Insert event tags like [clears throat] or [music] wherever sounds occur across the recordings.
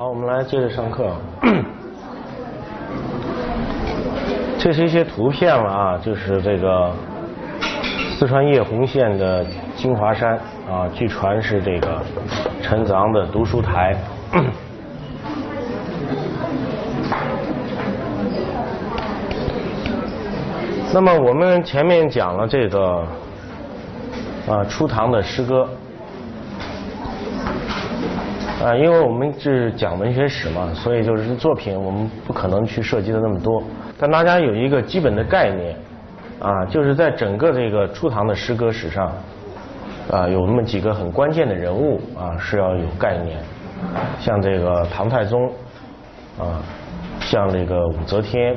好，我们来接着上课。[clears throat] 这是一些图片了啊，就是这个四川叶洪县的金华山啊，据传是这个陈子昂的读书台。[clears throat] 那么我们前面讲了这个啊初唐的诗歌。啊，因为我们是讲文学史嘛，所以就是作品我们不可能去涉及的那么多。但大家有一个基本的概念，啊，就是在整个这个初唐的诗歌史上，啊，有那么几个很关键的人物啊是要有概念，像这个唐太宗，啊，像这个武则天，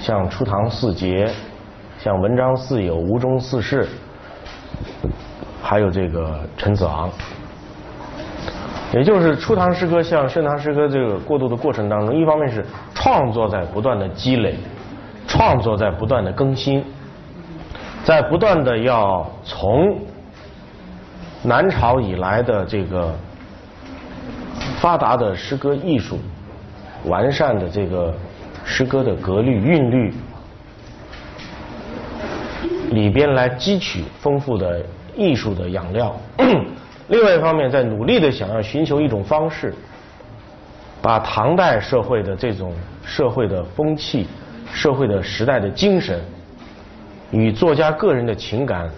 像初唐四杰，像文章四友、吴中四士，还有这个陈子昂。也就是初唐诗歌向盛唐诗歌这个过渡的过程当中，一方面是创作在不断的积累，创作在不断的更新，在不断的要从南朝以来的这个发达的诗歌艺术、完善的这个诗歌的格律韵律里边来汲取丰富的艺术的养料。另外一方面，在努力的想要寻求一种方式，把唐代社会的这种社会的风气、社会的时代的精神，与作家个人的情感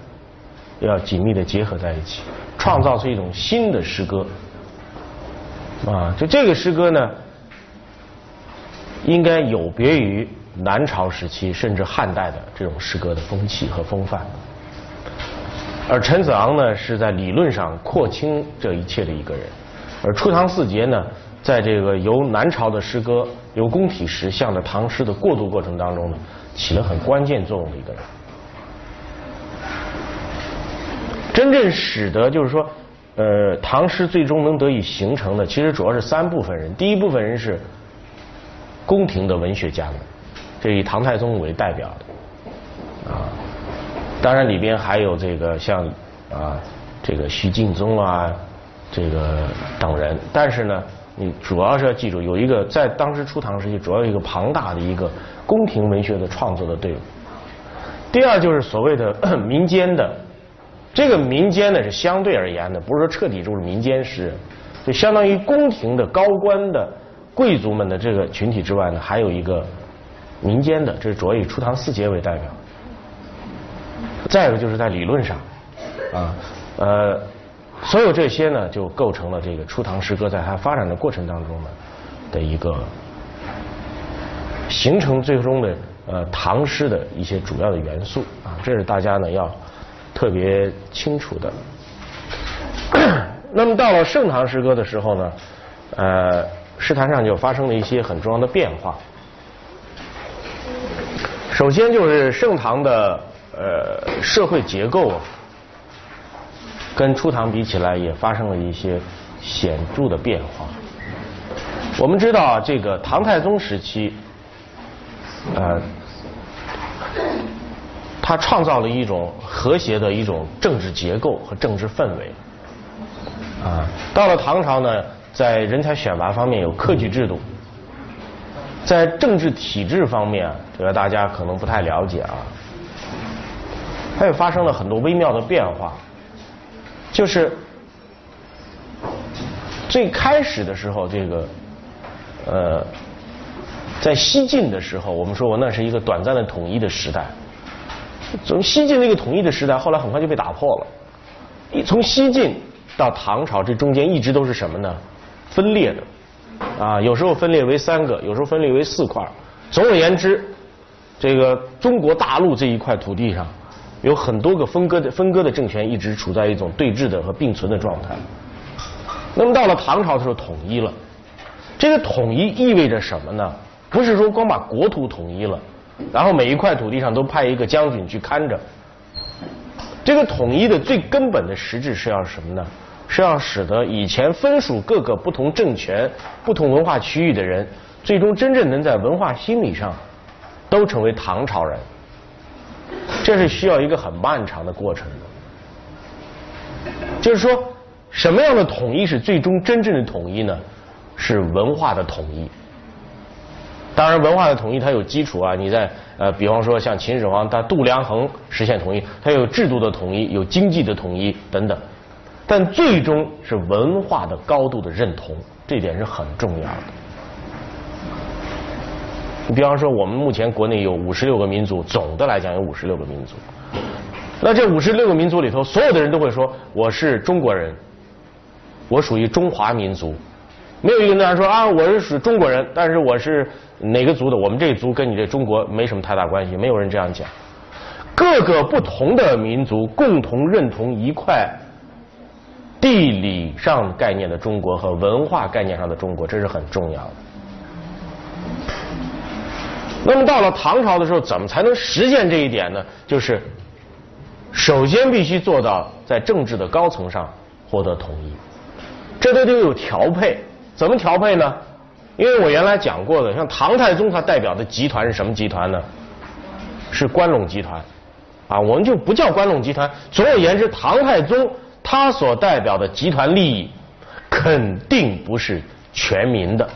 要紧密的结合在一起，创造出一种新的诗歌。啊，就这个诗歌呢，应该有别于南朝时期甚至汉代的这种诗歌的风气和风范。而陈子昂呢，是在理论上廓清这一切的一个人；而初唐四杰呢，在这个由南朝的诗歌、由宫体诗向着唐诗的过渡过程当中呢，起了很关键作用的一个人。真正使得就是说，呃，唐诗最终能得以形成的，其实主要是三部分人。第一部分人是宫廷的文学家们，这以唐太宗为代表的，当然，里边还有这个像啊，这个徐敬宗啊，这个等人。但是呢，你主要是要记住，有一个在当时初唐时期，主要有一个庞大的一个宫廷文学的创作的队伍。第二就是所谓的 [clears throat] 民间的，这个民间呢是相对而言的，不是说彻底就是民间诗人，就相当于宫廷的高官的贵族们的这个群体之外呢，还有一个民间的，这是主要以初唐四杰为代表。再一个就是在理论上，啊，呃，所有这些呢，就构成了这个初唐诗歌在它发展的过程当中呢的一个形成最终的呃唐诗的一些主要的元素啊，这是大家呢要特别清楚的。[clears throat] 那么到了盛唐诗歌的时候呢，呃，诗坛上就发生了一些很重要的变化。首先就是盛唐的。呃，社会结构啊，跟初唐比起来也发生了一些显著的变化。我们知道啊，这个唐太宗时期，呃，他创造了一种和谐的一种政治结构和政治氛围。啊，到了唐朝呢，在人才选拔方面有科举制度，在政治体制方面，这个大家可能不太了解啊。它又发生了很多微妙的变化，就是最开始的时候，这个呃，在西晋的时候，我们说过那是一个短暂的统一的时代。从西晋那个统一的时代，后来很快就被打破了。一从西晋到唐朝，这中间一直都是什么呢？分裂的啊，有时候分裂为三个，有时候分裂为四块。总而言之，这个中国大陆这一块土地上。有很多个分割的分割的政权一直处在一种对峙的和并存的状态。那么到了唐朝的时候统一了，这个统一意味着什么呢？不是说光把国土统一了，然后每一块土地上都派一个将军去看着。这个统一的最根本的实质是要什么呢？是要使得以前分属各个不同政权、不同文化区域的人，最终真正能在文化心理上都成为唐朝人。这是需要一个很漫长的过程的，就是说，什么样的统一是最终真正的统一呢？是文化的统一。当然，文化的统一它有基础啊，你在呃，比方说像秦始皇，他度量衡实现统一，它有制度的统一，有经济的统一等等。但最终是文化的高度的认同，这点是很重要的。你比方说，我们目前国内有五十六个民族，总的来讲有五十六个民族。那这五十六个民族里头，所有的人都会说我是中国人，我属于中华民族。没有一个人说啊，我是属中国人，但是我是哪个族的？我们这族跟你这中国没什么太大关系，没有人这样讲。各个不同的民族共同认同一块。地理上概念的中国和文化概念上的中国，这是很重要的。那么到了唐朝的时候，怎么才能实现这一点呢？就是首先必须做到在政治的高层上获得统一，这都得有调配。怎么调配呢？因为我原来讲过的，像唐太宗他代表的集团是什么集团呢？是关陇集团啊，我们就不叫关陇集团。总而言之，唐太宗。他所代表的集团利益肯定不是全民的，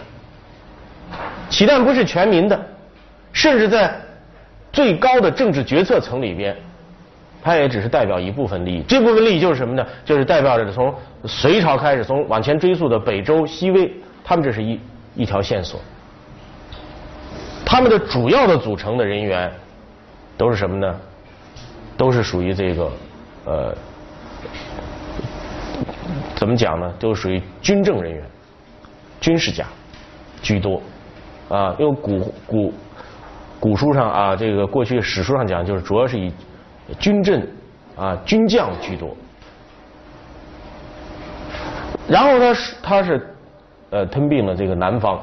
岂但不是全民的，甚至在最高的政治决策层里边，他也只是代表一部分利益。这部分利益就是什么呢？就是代表着从隋朝开始，从往前追溯的北周、西魏，他们这是一一条线索。他们的主要的组成的人员都是什么呢？都是属于这个呃。怎么讲呢？都属于军政人员、军事家居多啊。因为古古古书上啊，这个过去史书上讲，就是主要是以军政啊军将居多。然后他是他是呃吞并了这个南方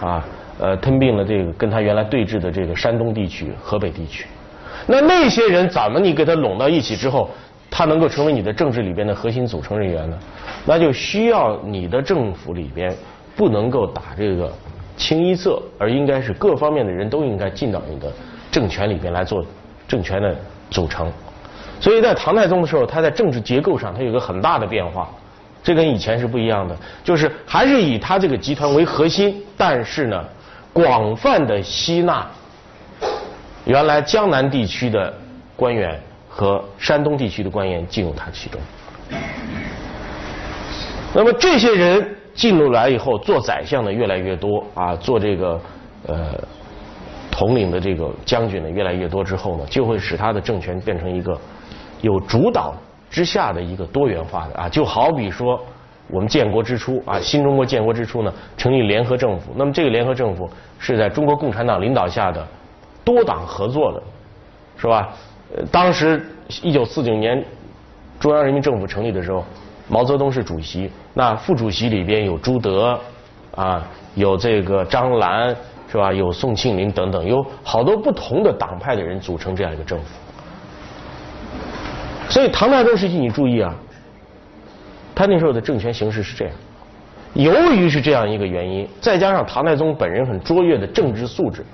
啊呃吞并了这个跟他原来对峙的这个山东地区、河北地区。那那些人怎么你给他拢到一起之后？他能够成为你的政治里边的核心组成人员呢，那就需要你的政府里边不能够打这个清一色，而应该是各方面的人都应该进到你的政权里边来做政权的组成。所以在唐太宗的时候，他在政治结构上他有个很大的变化，这跟以前是不一样的，就是还是以他这个集团为核心，但是呢，广泛的吸纳原来江南地区的官员。和山东地区的官员进入他其中，那么这些人进入来以后，做宰相的越来越多啊，做这个呃统领的这个将军呢越来越多之后呢，就会使他的政权变成一个有主导之下的一个多元化的啊，就好比说我们建国之初啊，新中国建国之初呢，成立联合政府，那么这个联合政府是在中国共产党领导下的多党合作的，是吧？当时一九四九年中央人民政府成立的时候，毛泽东是主席，那副主席里边有朱德啊，有这个张澜是吧？有宋庆龄等等，有好多不同的党派的人组成这样一个政府。所以唐太宗时期，你注意啊，他那时候的政权形势是这样。由于是这样一个原因，再加上唐太宗本人很卓越的政治素质。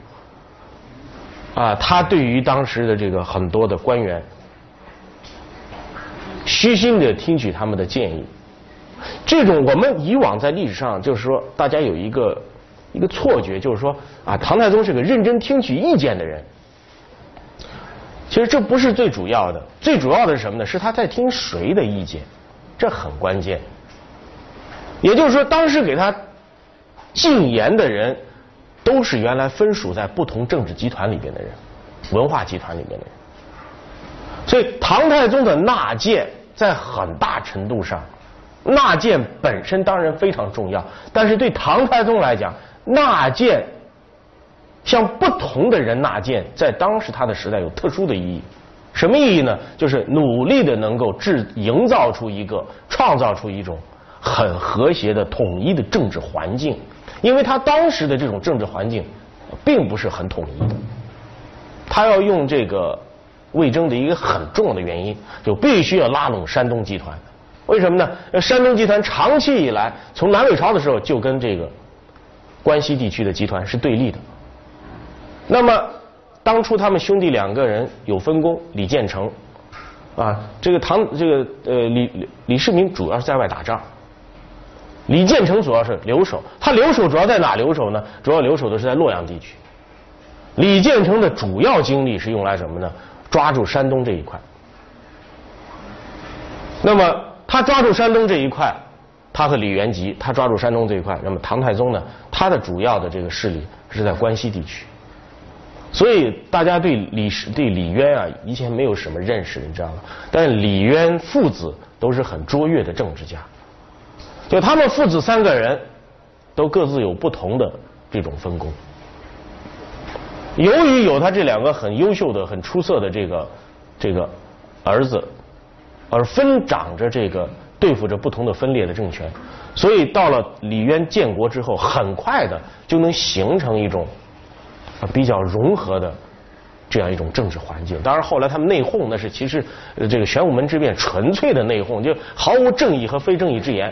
啊，他对于当时的这个很多的官员，虚心的听取他们的建议。这种我们以往在历史上就是说，大家有一个一个错觉，就是说啊，唐太宗是个认真听取意见的人。其实这不是最主要的，最主要的是什么呢？是他在听谁的意见，这很关键。也就是说，当时给他进言的人。都是原来分属在不同政治集团里边的人，文化集团里面的人。所以唐太宗的纳谏在很大程度上，纳谏本身当然非常重要，但是对唐太宗来讲，纳谏向不同的人纳谏，在当时他的时代有特殊的意义。什么意义呢？就是努力的能够制营造出一个，创造出一种很和谐的统一的政治环境。因为他当时的这种政治环境并不是很统一的，他要用这个魏征的一个很重要的原因，就必须要拉拢山东集团。为什么呢？山东集团长期以来，从南北朝的时候就跟这个关西地区的集团是对立的。那么当初他们兄弟两个人有分工，李建成啊，这个唐这个呃李李世民主要是在外打仗。李建成主要是留守，他留守主要在哪留守呢？主要留守的是在洛阳地区。李建成的主要精力是用来什么呢？抓住山东这一块。那么他抓住山东这一块，他和李元吉他抓住山东这一块。那么唐太宗呢，他的主要的这个势力是在关西地区。所以大家对李时对李渊啊以前没有什么认识，你知道吗？但李渊父子都是很卓越的政治家。就他们父子三个人，都各自有不同的这种分工。由于有他这两个很优秀的、很出色的这个这个儿子，而分掌着这个对付着不同的分裂的政权，所以到了李渊建国之后，很快的就能形成一种比较融合的这样一种政治环境。当然后来他们内讧，那是其实这个玄武门之变纯粹的内讧，就毫无正义和非正义之言。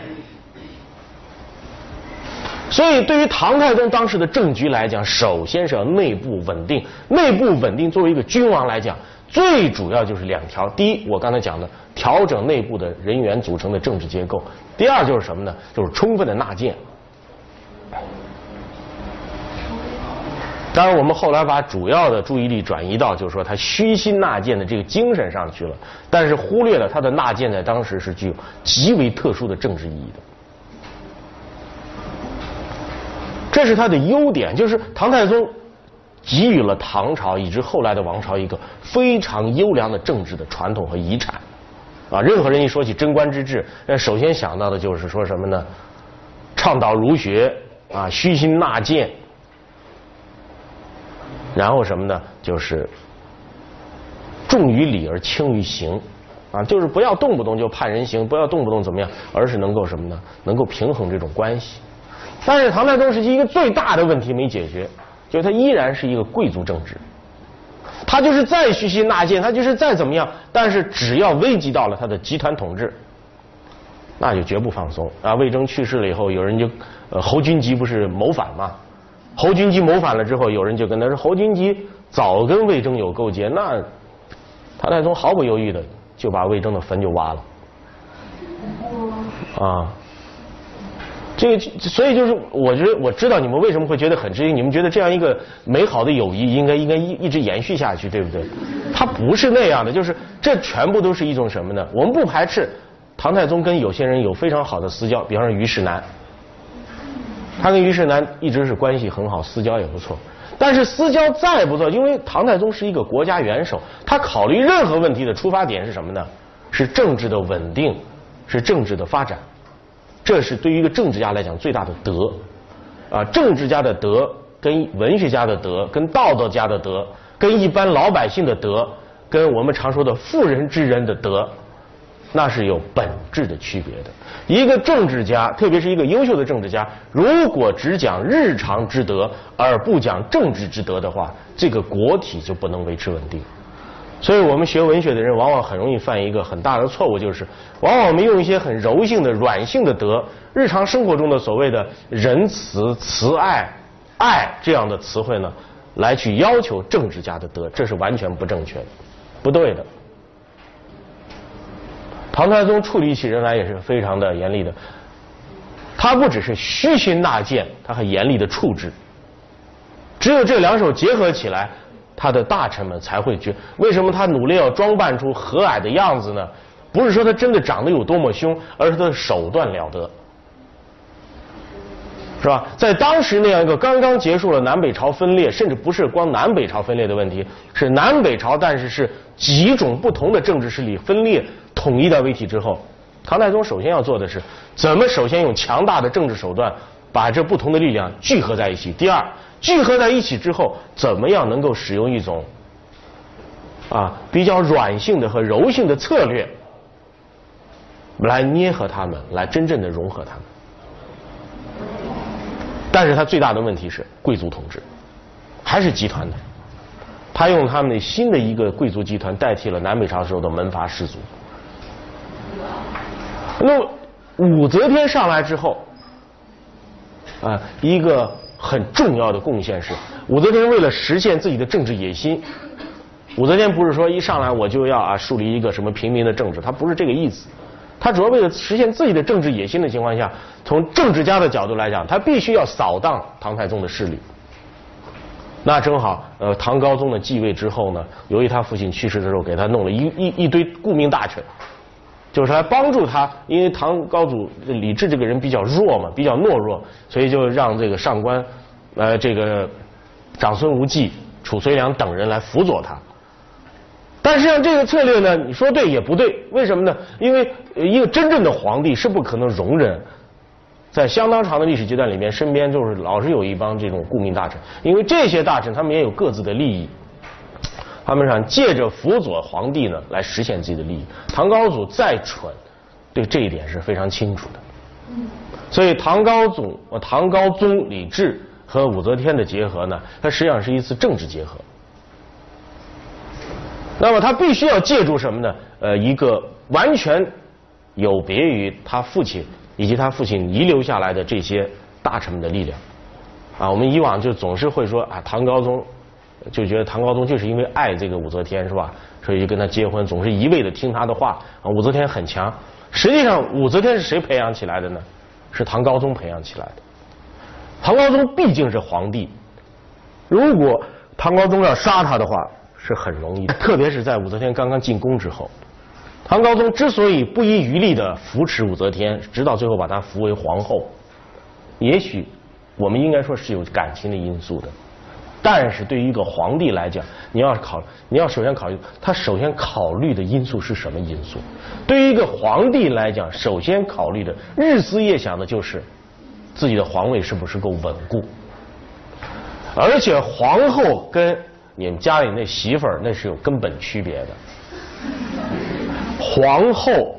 所以，对于唐太宗当时的政局来讲，首先是要内部稳定。内部稳定，作为一个君王来讲，最主要就是两条：第一，我刚才讲的调整内部的人员组成的政治结构；第二就是什么呢？就是充分的纳谏。当然，我们后来把主要的注意力转移到，就是说他虚心纳谏的这个精神上去了，但是忽略了他的纳谏在当时是具有极为特殊的政治意义的。这是他的优点，就是唐太宗给予了唐朝以至后来的王朝一个非常优良的政治的传统和遗产。啊，任何人一说起贞观之治，那首先想到的就是说什么呢？倡导儒学啊，虚心纳谏，然后什么呢？就是重于礼而轻于刑，啊，就是不要动不动就判人刑，不要动不动怎么样，而是能够什么呢？能够平衡这种关系。但是唐太宗时期一个最大的问题没解决，就是他依然是一个贵族政治。他就是再虚心纳谏，他就是再怎么样，但是只要危及到了他的集团统治，那就绝不放松。啊，魏征去世了以后，有人就侯君集不是谋反吗？侯君集谋反了之后，有人就跟他说侯君集早跟魏征有勾结，那唐太宗毫不犹豫的就把魏征的坟就挖了。啊。这个，所以就是，我觉得我知道你们为什么会觉得很吃惊。你们觉得这样一个美好的友谊应该应该一一直延续下去，对不对？他不是那样的，就是这全部都是一种什么呢？我们不排斥唐太宗跟有些人有非常好的私交，比方说于世南，他跟于世南一直是关系很好，私交也不错。但是私交再不错，因为唐太宗是一个国家元首，他考虑任何问题的出发点是什么呢？是政治的稳定，是政治的发展。这是对于一个政治家来讲最大的德，啊，政治家的德跟文学家的德、跟道德家的德、跟一般老百姓的德、跟我们常说的妇人之仁的德，那是有本质的区别的。一个政治家，特别是一个优秀的政治家，如果只讲日常之德而不讲政治之德的话，这个国体就不能维持稳定。所以我们学文学的人往往很容易犯一个很大的错误，就是往往我们用一些很柔性的、软性的德，日常生活中的所谓的仁慈、慈爱、爱这样的词汇呢，来去要求政治家的德，这是完全不正确的、不对的。唐太宗处理起人来也是非常的严厉的，他不只是虚心纳谏，他还严厉的处置。只有这两手结合起来。他的大臣们才会觉，为什么他努力要装扮出和蔼的样子呢？不是说他真的长得有多么凶，而是他的手段了得，是吧？在当时那样一个刚刚结束了南北朝分裂，甚至不是光南北朝分裂的问题，是南北朝，但是是几种不同的政治势力分裂统一的为体之后，唐太宗首先要做的是，怎么首先用强大的政治手段把这不同的力量聚合在一起？第二。聚合在一起之后，怎么样能够使用一种啊比较软性的和柔性的策略来捏合他们，来真正的融合他们？但是他最大的问题是贵族统治，还是集团的。他用他们的新的一个贵族集团代替了南北朝时候的门阀士族。那武则天上来之后，啊一个。很重要的贡献是，武则天为了实现自己的政治野心，武则天不是说一上来我就要啊树立一个什么平民的政治，她不是这个意思，他主要为了实现自己的政治野心的情况下，从政治家的角度来讲，他必须要扫荡唐太宗的势力。那正好，呃，唐高宗的继位之后呢，由于他父亲去世的时候，给他弄了一一一堆顾命大臣，就是来帮助他。因为唐高祖李治这个人比较弱嘛，比较懦弱，所以就让这个上官，呃，这个长孙无忌、褚遂良等人来辅佐他。但实际上，这个策略呢，你说对也不对。为什么呢？因为一个真正的皇帝是不可能容忍。在相当长的历史阶段里面，身边就是老是有一帮这种顾命大臣，因为这些大臣他们也有各自的利益，他们想借着辅佐皇帝呢来实现自己的利益。唐高祖再蠢，对这一点是非常清楚的。所以唐高祖、唐高宗李治和武则天的结合呢，它实际上是一次政治结合。那么他必须要借助什么呢？呃，一个完全有别于他父亲。以及他父亲遗留下来的这些大臣们的力量，啊，我们以往就总是会说啊，唐高宗就觉得唐高宗就是因为爱这个武则天是吧，所以就跟他结婚，总是一味的听他的话啊。武则天很强，实际上武则天是谁培养起来的呢？是唐高宗培养起来的。唐高宗毕竟是皇帝，如果唐高宗要杀他的话，是很容易，特别是在武则天刚刚进宫之后。唐高宗之所以不遗余力的扶持武则天，直到最后把她扶为皇后，也许我们应该说是有感情的因素的。但是对于一个皇帝来讲，你要考，你要首先考虑他首先考虑的因素是什么因素？对于一个皇帝来讲，首先考虑的日思夜想的就是自己的皇位是不是够稳固。而且皇后跟你们家里那媳妇儿那是有根本区别的。皇后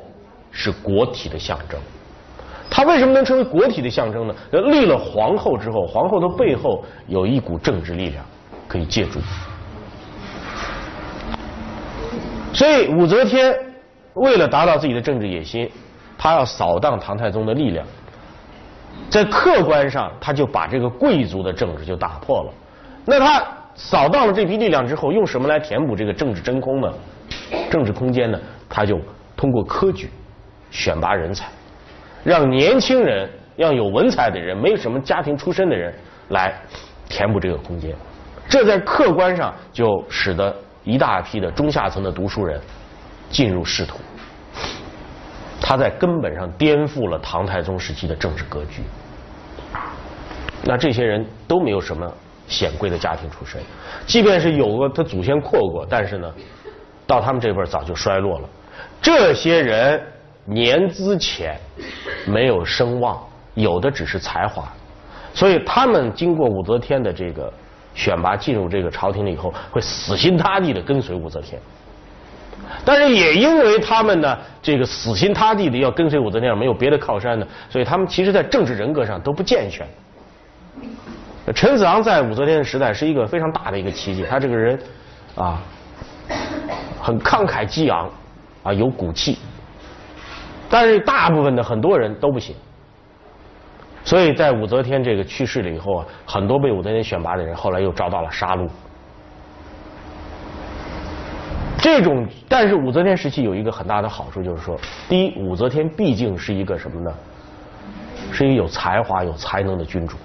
是国体的象征，他为什么能成为国体的象征呢？立了皇后之后，皇后的背后有一股政治力量可以借助。所以武则天为了达到自己的政治野心，她要扫荡唐太宗的力量，在客观上，她就把这个贵族的政治就打破了。那她扫荡了这批力量之后，用什么来填补这个政治真空呢？政治空间呢？他就通过科举选拔人才，让年轻人、让有文采的人、没有什么家庭出身的人来填补这个空间。这在客观上就使得一大批的中下层的读书人进入仕途。他在根本上颠覆了唐太宗时期的政治格局。那这些人都没有什么显贵的家庭出身，即便是有个他祖先阔过，但是呢，到他们这辈早就衰落了。这些人年资浅，没有声望，有的只是才华，所以他们经过武则天的这个选拔进入这个朝廷了以后，会死心塌地的跟随武则天。但是也因为他们呢，这个死心塌地的要跟随武则天，没有别的靠山呢，所以他们其实在政治人格上都不健全。陈子昂在武则天时代是一个非常大的一个奇迹，他这个人啊，很慷慨激昂。啊，有骨气，但是大部分的很多人都不行，所以在武则天这个去世了以后啊，很多被武则天选拔的人后来又遭到了杀戮。这种，但是武则天时期有一个很大的好处，就是说，第一，武则天毕竟是一个什么呢？是一个有才华、有才能的君主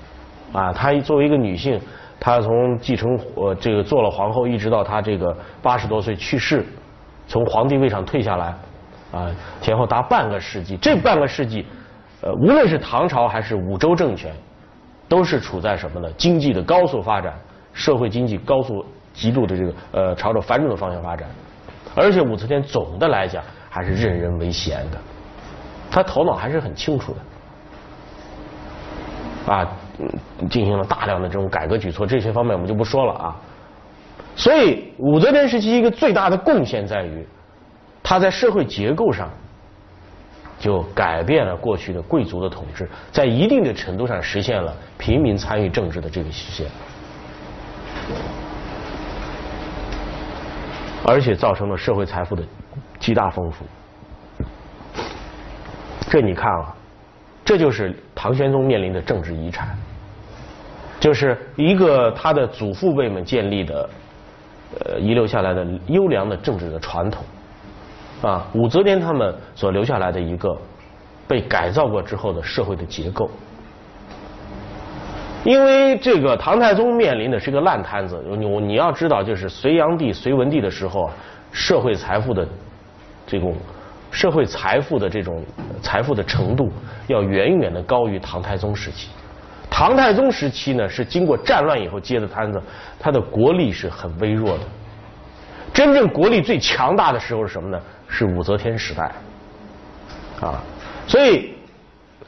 啊。她作为一个女性，她从继承呃这个做了皇后，一直到她这个八十多岁去世。从皇帝位上退下来，啊，前后达半个世纪。这半个世纪，呃，无论是唐朝还是武周政权，都是处在什么呢？经济的高速发展，社会经济高速极度的这个呃朝着繁荣的方向发展。而且武则天总的来讲还是任人唯贤的，他头脑还是很清楚的，啊，进行了大量的这种改革举措，这些方面我们就不说了啊。所以，武则天时期一个最大的贡献在于，他在社会结构上就改变了过去的贵族的统治，在一定的程度上实现了平民参与政治的这个实现，而且造成了社会财富的极大丰富。这你看啊，这就是唐玄宗面临的政治遗产，就是一个他的祖父辈们建立的。呃，遗留下来的优良的政治的传统，啊，武则天他们所留下来的一个被改造过之后的社会的结构。因为这个唐太宗面临的是个烂摊子，你你要知道，就是隋炀帝、隋文帝的时候，社会财富的这种社会财富的这种财富的程度，要远远的高于唐太宗时期。唐太宗时期呢，是经过战乱以后接的摊子，他的国力是很微弱的。真正国力最强大的时候是什么呢？是武则天时代啊，所以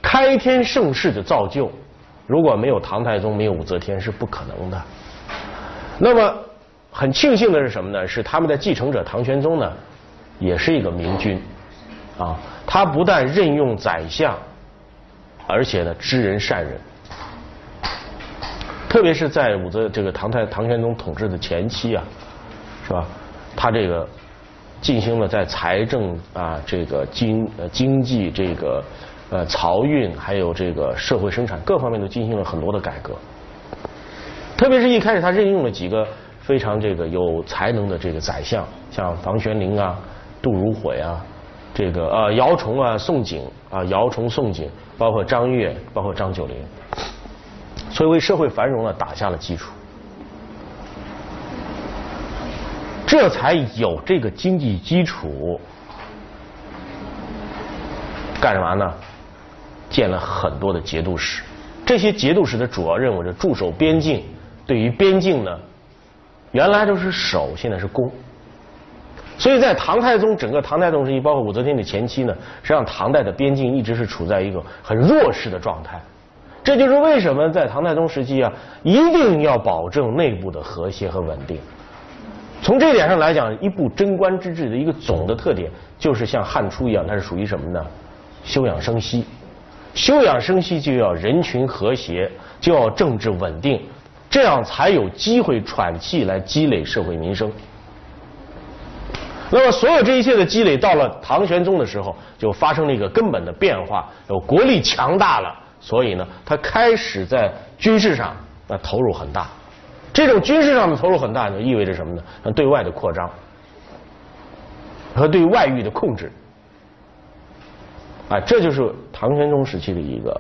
开天盛世的造就。如果没有唐太宗，没有武则天是不可能的。那么很庆幸的是什么呢？是他们的继承者唐玄宗呢，也是一个明君啊。他不但任用宰相，而且呢知人善任。特别是在武则这个唐太唐玄宗统治的前期啊，是吧？他这个进行了在财政啊这个经呃经济这个。呃，漕运还有这个社会生产各方面都进行了很多的改革，特别是一开始他任用了几个非常这个有才能的这个宰相，像房玄龄啊、杜如晦啊、这个呃姚崇啊、宋璟啊、姚崇、宋璟，包括张悦，包括张九龄，所以为社会繁荣呢打下了基础，这才有这个经济基础，干什么呢？建了很多的节度使，这些节度使的主要任务是驻守边境。对于边境呢，原来都是守，现在是攻。所以在唐太宗整个唐太宗时期，包括武则天的前期呢，实际上唐代的边境一直是处在一个很弱势的状态。这就是为什么在唐太宗时期啊，一定要保证内部的和谐和稳定。从这点上来讲，一部贞观之治的一个总的特点，就是像汉初一样，它是属于什么呢？休养生息。休养生息就要人群和谐，就要政治稳定，这样才有机会喘气来积累社会民生。那么，所有这一切的积累到了唐玄宗的时候，就发生了一个根本的变化，有国力强大了，所以呢，他开始在军事上那投入很大。这种军事上的投入很大，就意味着什么呢？对外的扩张和对外域的控制。啊，这就是唐玄宗时期的一个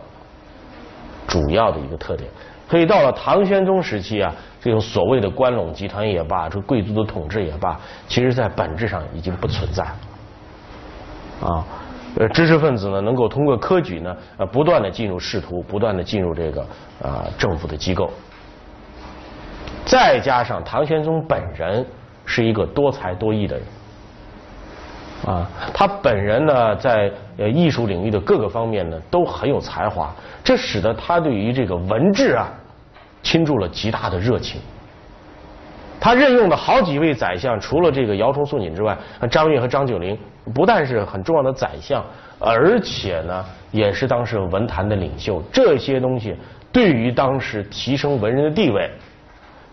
主要的一个特点。所以到了唐玄宗时期啊，这种所谓的关陇集团也罢，这贵族的统治也罢，其实在本质上已经不存在。啊，呃，知识分子呢，能够通过科举呢，呃，不断的进入仕途，不断的进入这个啊政府的机构。再加上唐玄宗本人是一个多才多艺的人。啊，他本人呢，在艺术领域的各个方面呢，都很有才华，这使得他对于这个文治啊，倾注了极大的热情。他任用的好几位宰相，除了这个姚崇、宋璟之外，张悦和张九龄，不但是很重要的宰相，而且呢，也是当时文坛的领袖。这些东西对于当时提升文人的地位，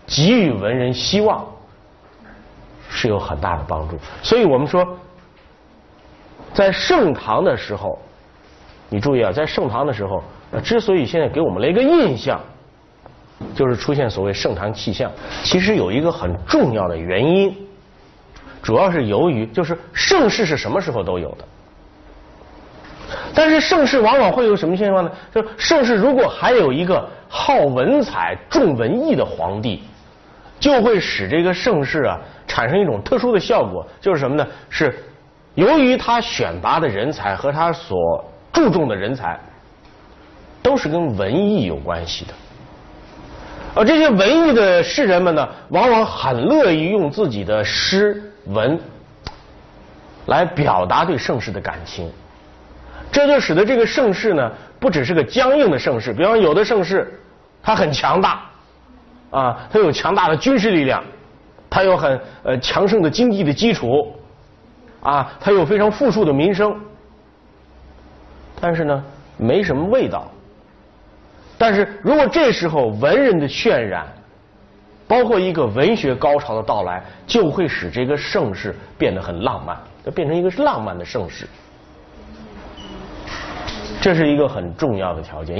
给予文人希望，是有很大的帮助。所以我们说。在盛唐的时候，你注意啊，在盛唐的时候，之所以现在给我们了一个印象，就是出现所谓盛唐气象，其实有一个很重要的原因，主要是由于就是盛世是什么时候都有的，但是盛世往往会有什么现象呢？就是盛世如果还有一个好文采、重文艺的皇帝，就会使这个盛世啊产生一种特殊的效果，就是什么呢？是。由于他选拔的人才和他所注重的人才，都是跟文艺有关系的，而这些文艺的士人们呢，往往很乐意用自己的诗文来表达对盛世的感情，这就使得这个盛世呢，不只是个僵硬的盛世。比方有的盛世，它很强大，啊，它有强大的军事力量，它有很呃强盛的经济的基础。啊，它有非常富庶的民生，但是呢，没什么味道。但是如果这时候文人的渲染，包括一个文学高潮的到来，就会使这个盛世变得很浪漫，就变成一个浪漫的盛世。这是一个很重要的条件。